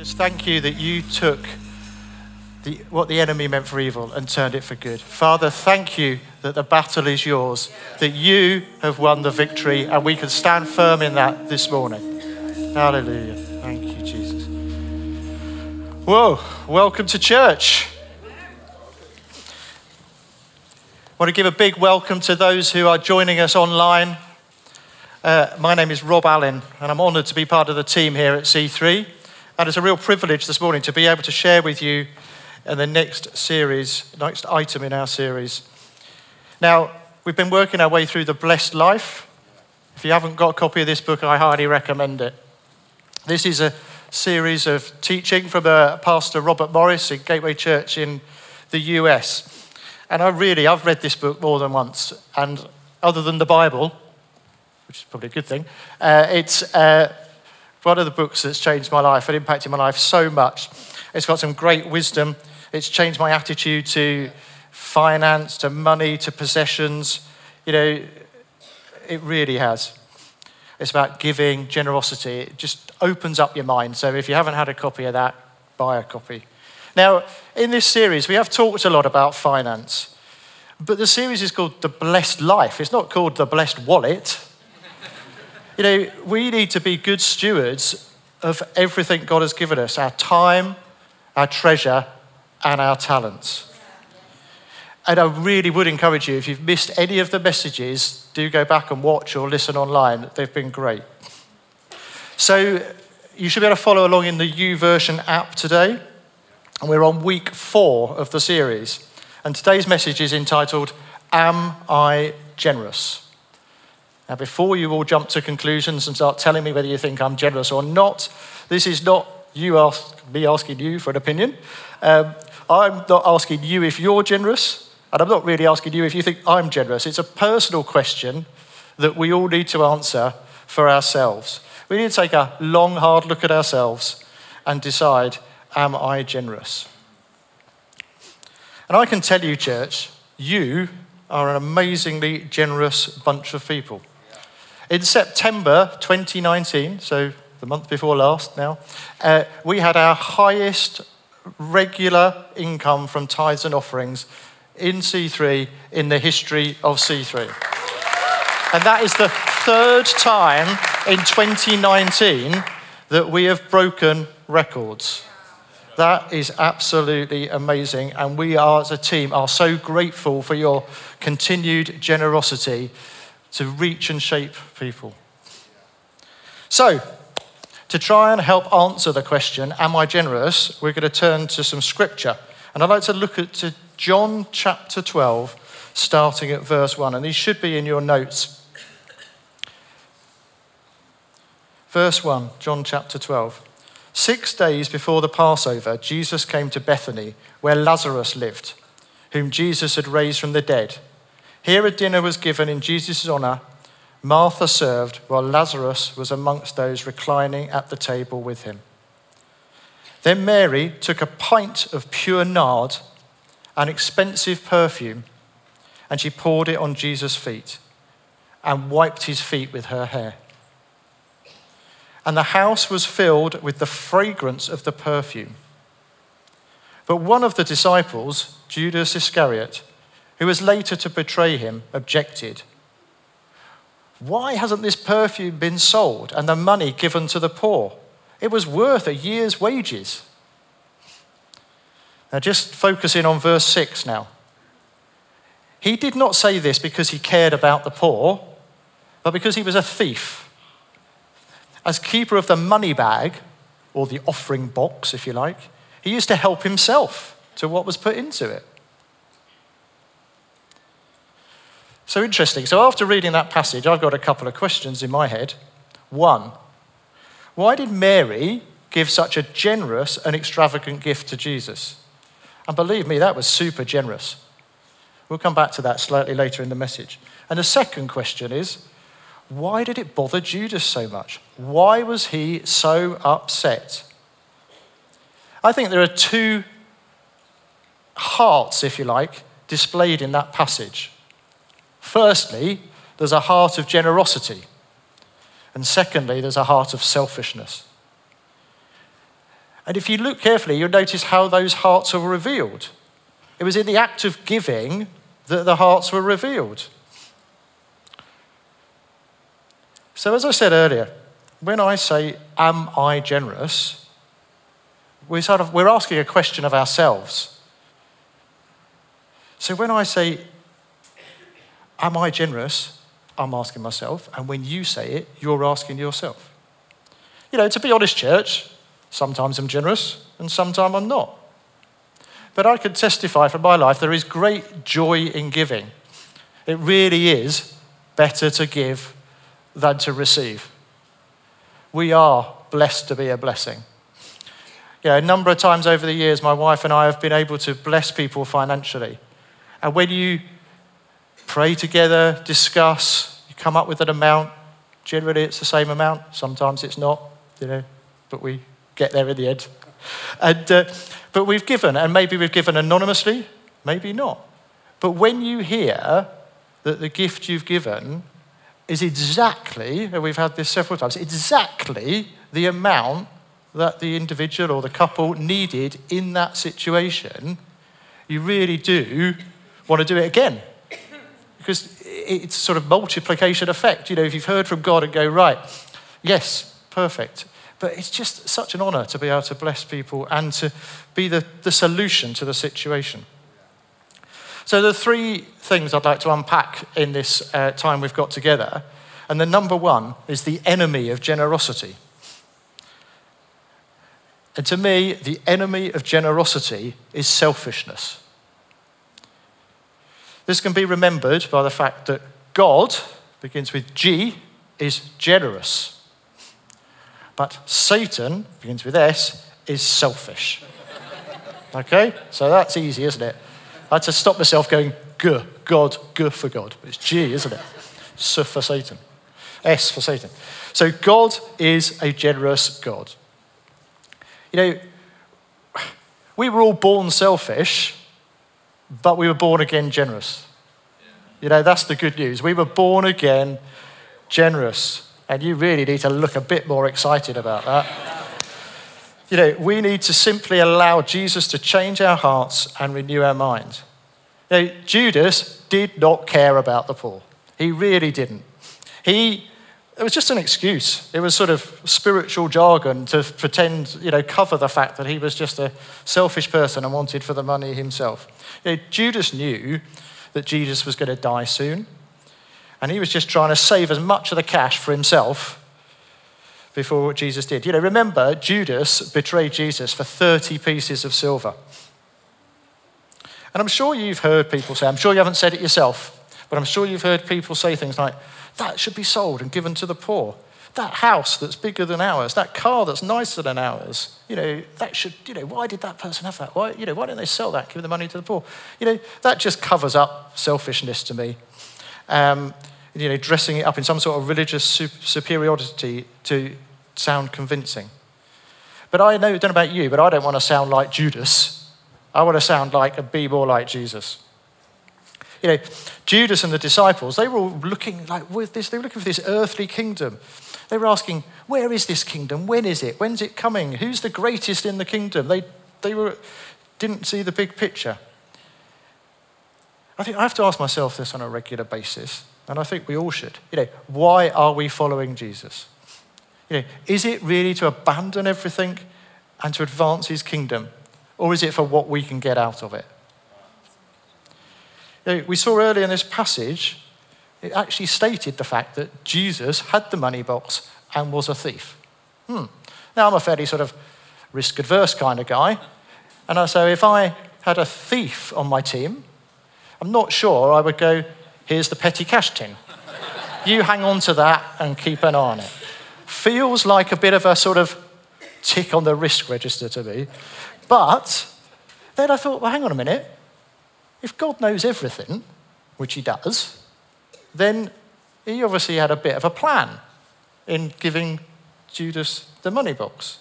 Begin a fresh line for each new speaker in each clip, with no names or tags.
Just thank you that you took the, what the enemy meant for evil and turned it for good. Father, thank you that the battle is yours, that you have won the victory, and we can stand firm in that this morning. Hallelujah. Thank you, Jesus. Whoa, welcome to church. I want to give a big welcome to those who are joining us online. Uh, my name is Rob Allin, and I'm honoured to be part of the team here at C3. And it's a real privilege this morning to be able to share with you in the next series, next item in our series. Now, we've been working our way through the blessed life. If you haven't got a copy of this book, I highly recommend it. This is a series of teaching from uh, Pastor Robert Morris at Gateway Church in the US. And I really, I've read this book more than once. And other than the Bible, which is probably a good thing, uh, it's uh, one of the books that's changed my life and impacted my life so much. It's got some great wisdom. It's changed my attitude to finance, to money, to possessions. You know, it really has. It's about giving, generosity. It just opens up your mind. So if you haven't had a copy of that, buy a copy. Now, in this series, we have talked a lot about finance, but the series is called The Blessed Life. It's not called The Blessed Wallet. You know, we need to be good stewards of everything God has given us our time, our treasure, and our talents. And I really would encourage you, if you've missed any of the messages, do go back and watch or listen online. They've been great. So you should be able to follow along in the YouVersion app today. And we're on week four of the series. And today's message is entitled, Am I Generous? Now, before you all jump to conclusions and start telling me whether you think I'm generous or not, this is not you ask, me asking you for an opinion. Um, I'm not asking you if you're generous, and I'm not really asking you if you think I'm generous. It's a personal question that we all need to answer for ourselves. We need to take a long, hard look at ourselves and decide Am I generous? And I can tell you, church, you are an amazingly generous bunch of people. In September 2019, so the month before last now, uh, we had our highest regular income from tithes and offerings in C3 in the history of C3. And that is the third time in 2019 that we have broken records. That is absolutely amazing. And we are, as a team, are so grateful for your continued generosity to reach and shape people. So, to try and help answer the question, Am I generous? we're going to turn to some scripture. And I'd like to look at to John chapter 12, starting at verse 1. And these should be in your notes. Verse 1, John chapter 12. Six days before the Passover, Jesus came to Bethany, where Lazarus lived, whom Jesus had raised from the dead. Here a dinner was given in Jesus' honor Martha served while Lazarus was amongst those reclining at the table with him. Then Mary took a pint of pure nard, an expensive perfume, and she poured it on Jesus' feet and wiped his feet with her hair. And the house was filled with the fragrance of the perfume. But one of the disciples, Judas Iscariot, who was later to betray him, objected. Why hasn't this perfume been sold and the money given to the poor? It was worth a year's wages. Now, just focusing on verse 6 now. He did not say this because he cared about the poor, but because he was a thief. As keeper of the money bag, or the offering box, if you like, he used to help himself to what was put into it. So interesting. So after reading that passage, I've got a couple of questions in my head. One, why did Mary give such a generous and extravagant gift to Jesus? And believe me, that was super generous. We'll come back to that slightly later in the message. And the second question is why did it bother Judas so much? Why was he so upset? I think there are two hearts, if you like, displayed in that passage. Firstly, there's a heart of generosity. And secondly, there's a heart of selfishness. And if you look carefully, you'll notice how those hearts are revealed. It was in the act of giving that the hearts were revealed. So, as I said earlier, when I say, Am I generous? we're, sort of, we're asking a question of ourselves. So, when I say, Am I generous? I'm asking myself. And when you say it, you're asking yourself. You know, to be honest, church, sometimes I'm generous and sometimes I'm not. But I can testify from my life there is great joy in giving. It really is better to give than to receive. We are blessed to be a blessing. Yeah, a number of times over the years, my wife and I have been able to bless people financially. And when you pray together, discuss, you come up with an amount, generally it's the same amount, sometimes it's not, you know, but we get there in the end. And, uh, but we've given, and maybe we've given anonymously, maybe not. But when you hear that the gift you've given is exactly, and we've had this several times, exactly the amount that the individual or the couple needed in that situation, you really do want to do it again. Because it's sort of multiplication effect. You know, if you've heard from God and go, right, yes, perfect. But it's just such an honor to be able to bless people and to be the, the solution to the situation. So, the three things I'd like to unpack in this uh, time we've got together. And the number one is the enemy of generosity. And to me, the enemy of generosity is selfishness. This can be remembered by the fact that God, begins with G, is generous. But Satan, begins with S, is selfish. Okay? So that's easy, isn't it? I had to stop myself going, G, God, G for God. But It's G, isn't it? S for Satan. S for Satan. So God is a generous God. You know, we were all born selfish, but we were born again generous. You know, that's the good news. We were born again generous. And you really need to look a bit more excited about that. You know, we need to simply allow Jesus to change our hearts and renew our minds. You know, Judas did not care about the poor. He really didn't. He it was just an excuse. It was sort of spiritual jargon to pretend, you know, cover the fact that he was just a selfish person and wanted for the money himself. You know, Judas knew that Jesus was going to die soon, and he was just trying to save as much of the cash for himself before what Jesus did. You know, remember, Judas betrayed Jesus for 30 pieces of silver. And I'm sure you've heard people say, I'm sure you haven't said it yourself, but I'm sure you've heard people say things like, that should be sold and given to the poor. That house that's bigger than ours, that car that's nicer than ours, you know, that should, you know, why did that person have that? Why, you know, why don't they sell that, give the money to the poor? You know, that just covers up selfishness to me. Um, you know, dressing it up in some sort of religious superiority to sound convincing. But I know, don't know about you, but I don't want to sound like Judas. I want to sound like and be more like Jesus. You know, Judas and the disciples, they were all looking like with this, they were looking for this earthly kingdom. They were asking, where is this kingdom? When is it? When's it coming? Who's the greatest in the kingdom? They, they were, didn't see the big picture. I think I have to ask myself this on a regular basis, and I think we all should. You know, why are we following Jesus? You know, is it really to abandon everything and to advance his kingdom? Or is it for what we can get out of it? We saw earlier in this passage, it actually stated the fact that Jesus had the money box and was a thief. Hmm. Now, I'm a fairly sort of risk adverse kind of guy. And so if I had a thief on my team, I'm not sure I would go, here's the petty cash tin. you hang on to that and keep an eye on it. Feels like a bit of a sort of tick on the risk register to me. But then I thought, well, hang on a minute. If God knows everything, which he does, then he obviously had a bit of a plan in giving Judas the money box.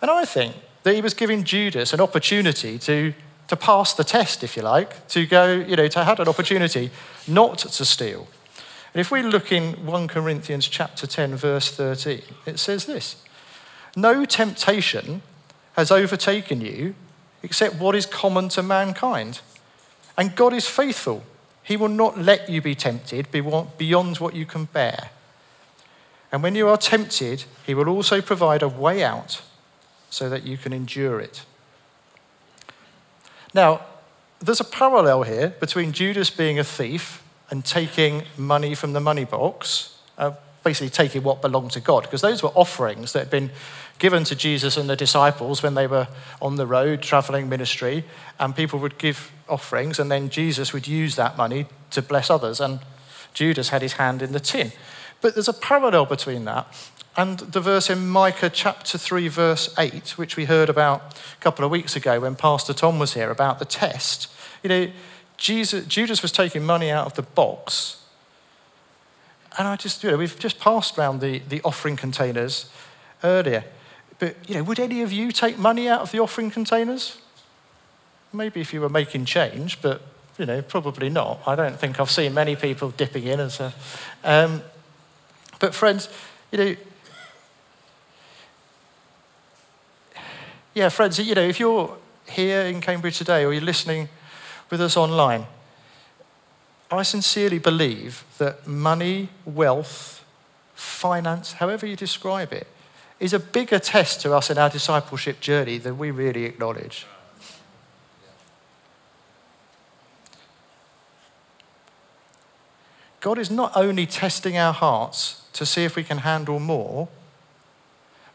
And I think that he was giving Judas an opportunity to, to pass the test, if you like, to go, you know, to have an opportunity not to steal. And if we look in 1 Corinthians chapter 10, verse 13, it says this No temptation has overtaken you except what is common to mankind. And God is faithful. He will not let you be tempted beyond what you can bear. And when you are tempted, He will also provide a way out so that you can endure it. Now, there's a parallel here between Judas being a thief and taking money from the money box, uh, basically taking what belonged to God, because those were offerings that had been given to Jesus and the disciples when they were on the road traveling ministry, and people would give offerings, and then Jesus would use that money to bless others, and Judas had his hand in the tin. But there's a parallel between that and the verse in Micah chapter 3, verse 8, which we heard about a couple of weeks ago when Pastor Tom was here about the test. You know, Jesus, Judas was taking money out of the box. And I just, you know, we've just passed around the, the offering containers earlier. But, you know, would any of you take money out of the offering containers? Maybe if you were making change, but, you know, probably not. I don't think I've seen many people dipping in as a. Um, but, friends, you know, yeah, friends, you know, if you're here in Cambridge today or you're listening with us online, I sincerely believe that money, wealth, finance, however you describe it, is a bigger test to us in our discipleship journey than we really acknowledge. God is not only testing our hearts to see if we can handle more,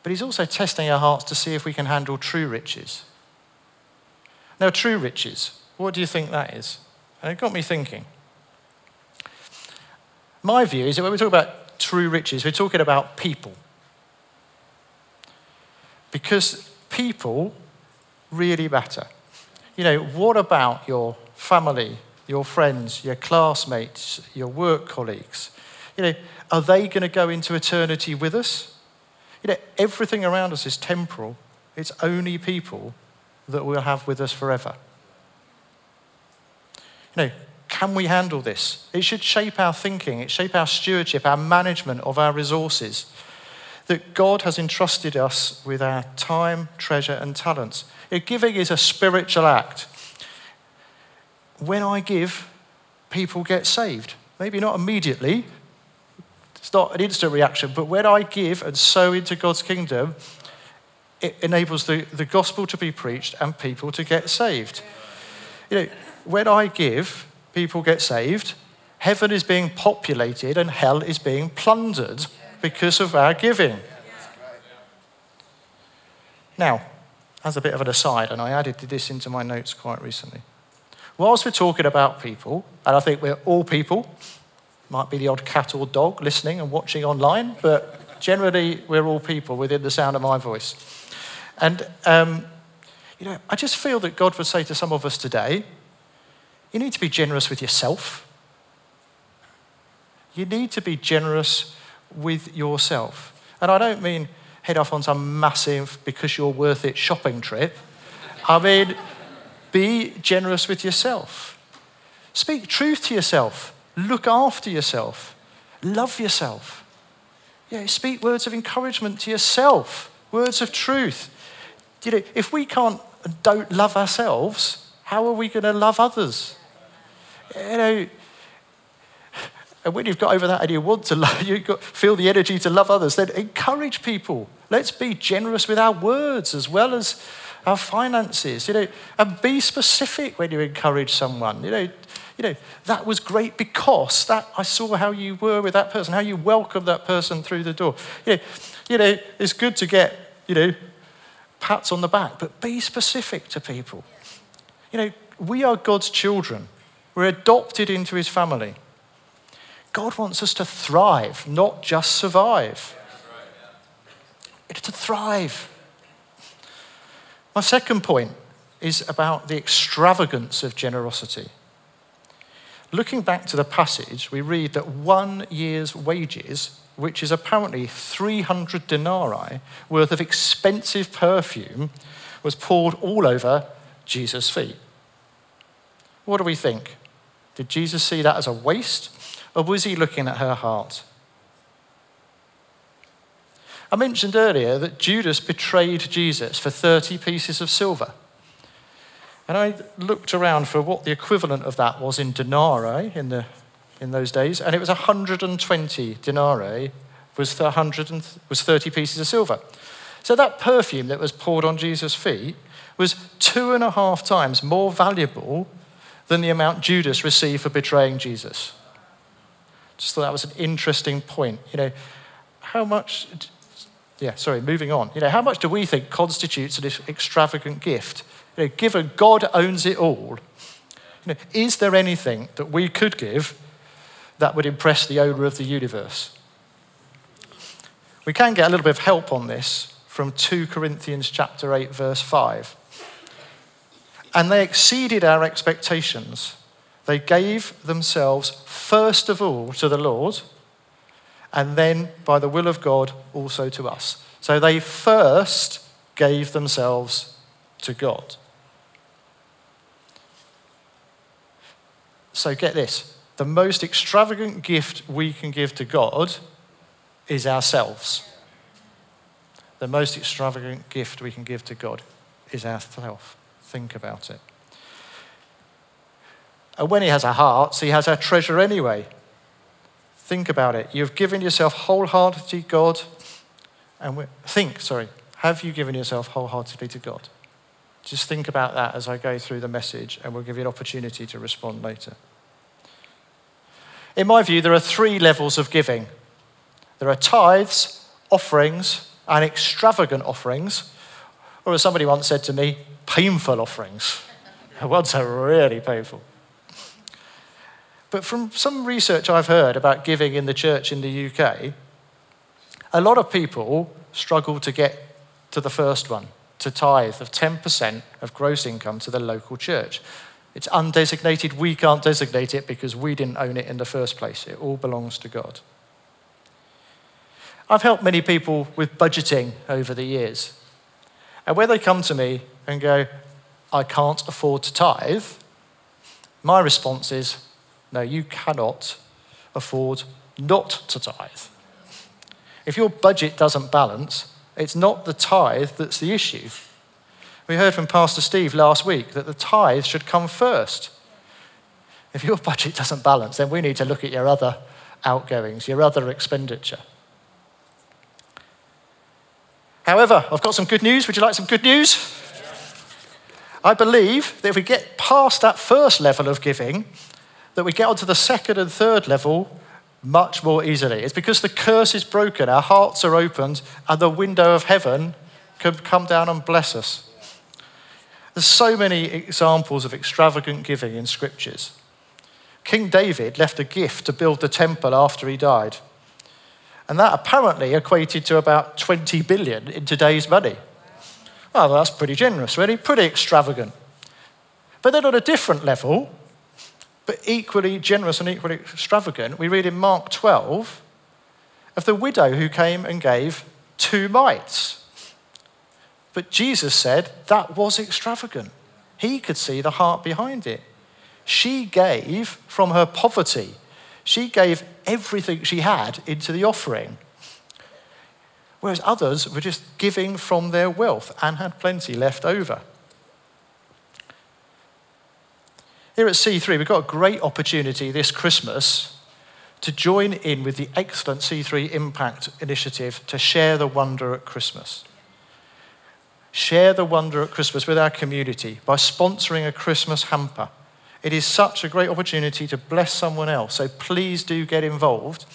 but He's also testing our hearts to see if we can handle true riches. Now, true riches, what do you think that is? And it got me thinking. My view is that when we talk about true riches, we're talking about people. Because people really matter. You know, what about your family, your friends, your classmates, your work colleagues? You know, are they going to go into eternity with us? You know, everything around us is temporal. It's only people that we'll have with us forever. You know, can we handle this? It should shape our thinking, it shape our stewardship, our management of our resources. That God has entrusted us with our time, treasure, and talents. Giving is a spiritual act. When I give, people get saved. Maybe not immediately, it's not an instant reaction, but when I give and sow into God's kingdom, it enables the, the gospel to be preached and people to get saved. You know, when I give, people get saved. Heaven is being populated and hell is being plundered because of our giving. Now, as a bit of an aside, and I added this into my notes quite recently. Whilst we're talking about people, and I think we're all people, might be the odd cat or dog listening and watching online, but generally we're all people within the sound of my voice. And, um, you know, I just feel that God would say to some of us today, you need to be generous with yourself. You need to be generous with yourself. And I don't mean head off on some massive because you're worth it shopping trip. I mean, be generous with yourself. Speak truth to yourself. Look after yourself. Love yourself. Yeah, speak words of encouragement to yourself, words of truth. You know, if we can't don't love ourselves, how are we going to love others? You know, and when you've got over that and you want to love, you feel the energy to love others, then encourage people. Let's be generous with our words as well as our finances. You know, and be specific when you encourage someone. You know, you know, that was great because that I saw how you were with that person, how you welcomed that person through the door. You know, you know, it's good to get, you know, pats on the back, but be specific to people. You know, we are God's children. We're adopted into his family. God wants us to thrive, not just survive. It's to thrive. My second point is about the extravagance of generosity. Looking back to the passage, we read that one year's wages, which is apparently 300 denarii worth of expensive perfume, was poured all over Jesus' feet. What do we think? Did Jesus see that as a waste, or was he looking at her heart? I mentioned earlier that Judas betrayed Jesus for 30 pieces of silver. And I looked around for what the equivalent of that was in denarii in, the, in those days, and it was 120 denarii was, 100 and, was 30 pieces of silver. So that perfume that was poured on Jesus' feet was two and a half times more valuable than the amount Judas received for betraying Jesus. Just thought that was an interesting point. You know, how much, yeah, sorry, moving on. You know, how much do we think constitutes an extravagant gift? You know, given God owns it all, you know, is there anything that we could give that would impress the owner of the universe? We can get a little bit of help on this from 2 Corinthians chapter 8 verse 5. And they exceeded our expectations. They gave themselves first of all to the Lord, and then by the will of God also to us. So they first gave themselves to God. So get this the most extravagant gift we can give to God is ourselves. The most extravagant gift we can give to God is ourself. Think about it. And when He has our hearts, He has our treasure anyway. Think about it. You've given yourself wholeheartedly to God. And think, sorry, have you given yourself wholeheartedly to God? Just think about that as I go through the message, and we'll give you an opportunity to respond later. In my view, there are three levels of giving there are tithes, offerings, and extravagant offerings, or as somebody once said to me, painful offerings. The ones are really painful. But from some research I've heard about giving in the church in the UK, a lot of people struggle to get to the first one, to tithe of 10% of gross income to the local church. It's undesignated. We can't designate it because we didn't own it in the first place. It all belongs to God. I've helped many people with budgeting over the years. And when they come to me and go, I can't afford to tithe, my response is, no, you cannot afford not to tithe. If your budget doesn't balance, it's not the tithe that's the issue. We heard from Pastor Steve last week that the tithe should come first. If your budget doesn't balance, then we need to look at your other outgoings, your other expenditure. However, I've got some good news. Would you like some good news? I believe that if we get past that first level of giving, that we get onto the second and third level much more easily. It's because the curse is broken, our hearts are opened, and the window of heaven can come down and bless us. There's so many examples of extravagant giving in scriptures. King David left a gift to build the temple after he died. And that apparently equated to about 20 billion in today's money. Well, that's pretty generous, really, pretty extravagant. But then on a different level, but equally generous and equally extravagant, we read in Mark 12 of the widow who came and gave two mites. But Jesus said that was extravagant. He could see the heart behind it. She gave from her poverty she gave everything she had into the offering. Whereas others were just giving from their wealth and had plenty left over. Here at C3, we've got a great opportunity this Christmas to join in with the excellent C3 Impact initiative to share the wonder at Christmas. Share the wonder at Christmas with our community by sponsoring a Christmas hamper. It is such a great opportunity to bless someone else. So please do get involved.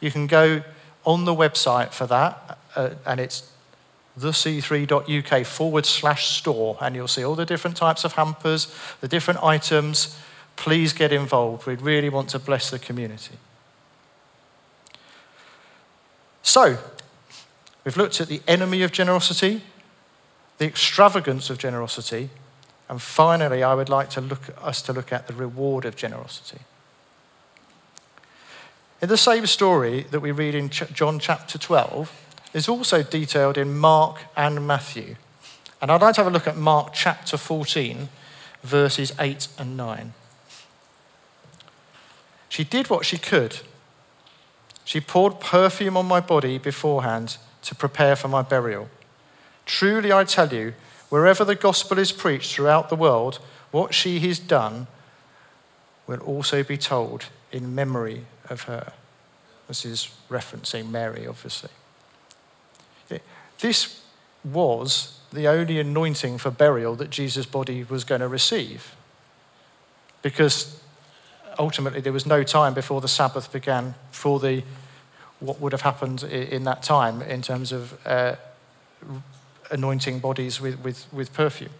You can go on the website for that, uh, and it's thec3.uk forward slash store, and you'll see all the different types of hampers, the different items. Please get involved. We really want to bless the community. So, we've looked at the enemy of generosity, the extravagance of generosity, and finally, I would like to look, us to look at the reward of generosity. In the same story that we read in John chapter 12, is also detailed in Mark and Matthew. And I'd like to have a look at Mark chapter 14, verses 8 and 9. She did what she could. She poured perfume on my body beforehand to prepare for my burial. Truly, I tell you, wherever the gospel is preached throughout the world, what she has done will also be told in memory of her. This is referencing Mary, obviously. This was the only anointing for burial that Jesus' body was going to receive. Because ultimately there was no time before the Sabbath began for the what would have happened in that time in terms of uh, anointing bodies with, with, with perfume.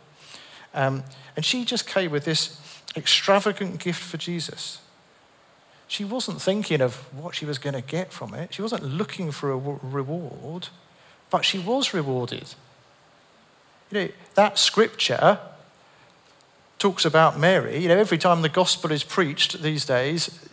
Um, and she just came with this extravagant gift for Jesus. She wasn't thinking of what she was going to get from it. She wasn't looking for a reward, but she was rewarded. You know, that scripture talks about Mary. You know, every time the gospel is preached these days,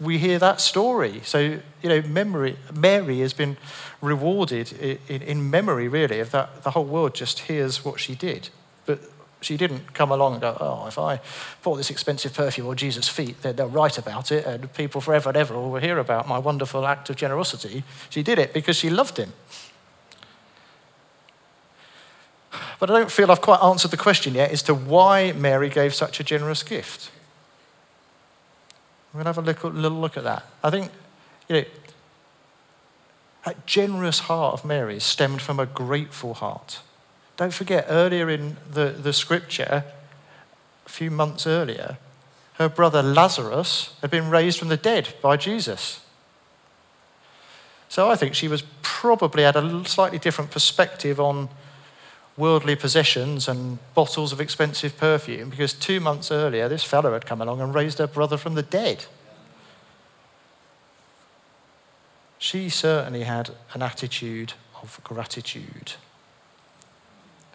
we hear that story. So, you know, memory, Mary has been rewarded in, in memory, really, of that. The whole world just hears what she did. But she didn't come along and go, oh, if I bought this expensive perfume on Jesus' feet, they'll write about it and people forever and ever will hear about my wonderful act of generosity. She did it because she loved him. But I don't feel I've quite answered the question yet as to why Mary gave such a generous gift. We're going to have a little, little look at that. I think, you know, that generous heart of Mary stemmed from a grateful heart. Don't forget, earlier in the, the scripture, a few months earlier, her brother Lazarus had been raised from the dead by Jesus. So I think she was probably had a slightly different perspective on worldly possessions and bottles of expensive perfume because two months earlier this fellow had come along and raised her brother from the dead. She certainly had an attitude of gratitude.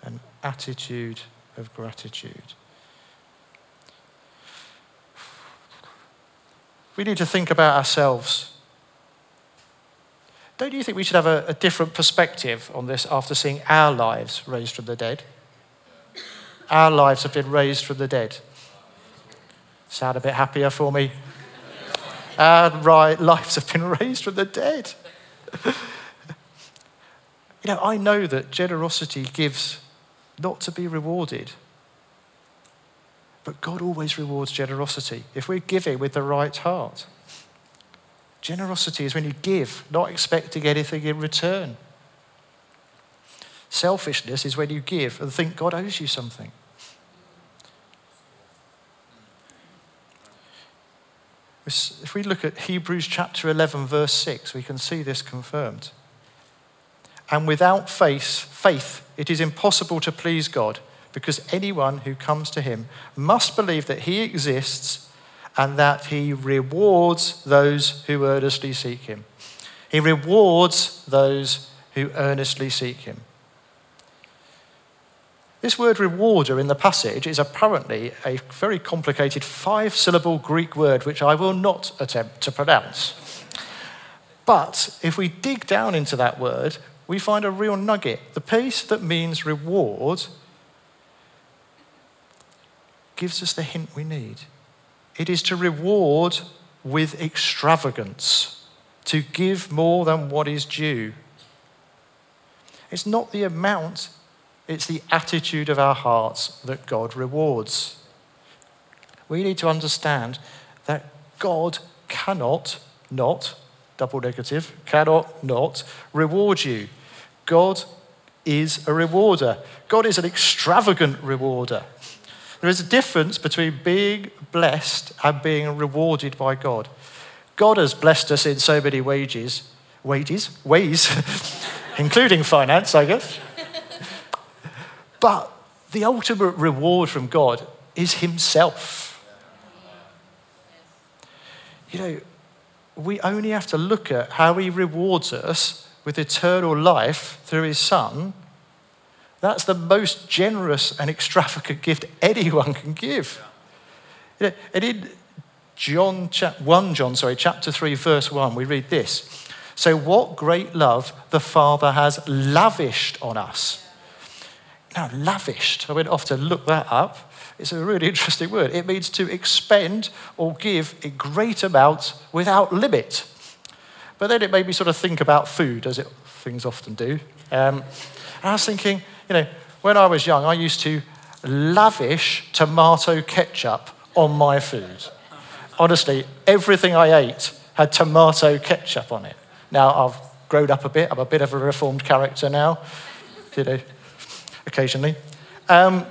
An attitude of gratitude. We need to think about ourselves don't you think we should have a, a different perspective on this after seeing our lives raised from the dead? Our lives have been raised from the dead. Sound a bit happier for me? Our right, lives have been raised from the dead. you know, I know that generosity gives not to be rewarded. But God always rewards generosity if we're giving with the right heart. Generosity is when you give, not expecting anything in return. Selfishness is when you give and think God owes you something. If we look at Hebrews chapter 11, verse 6, we can see this confirmed. And without faith, faith, it is impossible to please God because anyone who comes to him must believe that he exists and that he rewards those who earnestly seek him. He rewards those who earnestly seek him. This word rewarder in the passage is apparently a very complicated five syllable Greek word which I will not attempt to pronounce. But if we dig down into that word, we find a real nugget. The piece that means reward gives us the hint we need. It is to reward with extravagance, to give more than what is due. It's not the amount, it's the attitude of our hearts that God rewards. We need to understand that God cannot not, double negative, cannot not reward you. God is a rewarder. God is an extravagant rewarder. There is a difference between being blessed and being rewarded by God. God has blessed us in so many wages, wages, ways, including finance, I guess. But the ultimate reward from God is Himself. You know, we only have to look at how He rewards us with eternal life through His Son that's the most generous and extravagant gift anyone can give. and in John, 1 John, sorry, chapter 3, verse 1, we read this. So, what great love the Father has lavished on us. Now, lavished, I went off to look that up. It's a really interesting word. It means to expend or give a great amount without limit. But then it made me sort of think about food, as it things often do. Um, and I was thinking, you know, when I was young, I used to lavish tomato ketchup on my food. Honestly, everything I ate had tomato ketchup on it. Now I've grown up a bit. I'm a bit of a reformed character now, you know, occasionally. Um,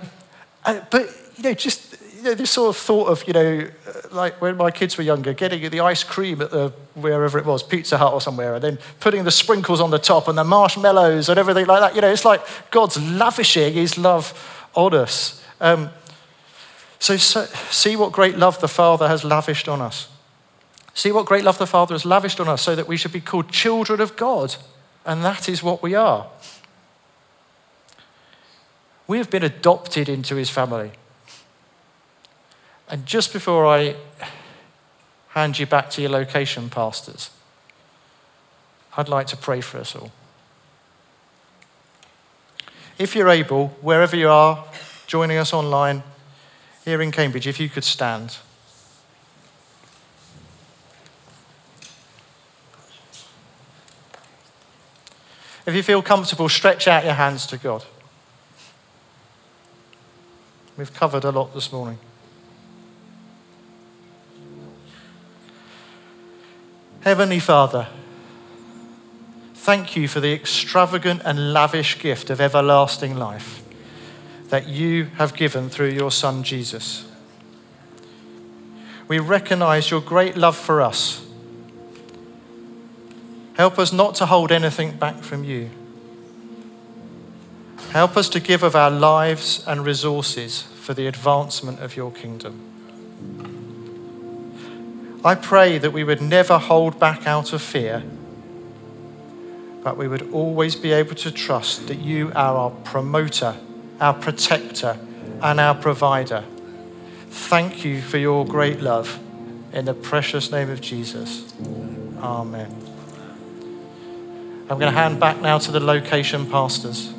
uh, but you know, just you know, this sort of thought of you know, uh, like when my kids were younger, getting the ice cream at the wherever it was, Pizza Hut or somewhere, and then putting the sprinkles on the top and the marshmallows and everything like that. You know, it's like God's lavishing His love on us. Um, so, so see what great love the Father has lavished on us. See what great love the Father has lavished on us so that we should be called children of God. And that is what we are. We have been adopted into his family. And just before I hand you back to your location, pastors, I'd like to pray for us all. If you're able, wherever you are, joining us online here in Cambridge, if you could stand. If you feel comfortable, stretch out your hands to God. We've covered a lot this morning. Heavenly Father, thank you for the extravagant and lavish gift of everlasting life that you have given through your Son Jesus. We recognize your great love for us Help us not to hold anything back from you. Help us to give of our lives and resources for the advancement of your kingdom. I pray that we would never hold back out of fear, but we would always be able to trust that you are our promoter, our protector, and our provider. Thank you for your great love. In the precious name of Jesus. Amen. I'm going to hand back now to the location pastors.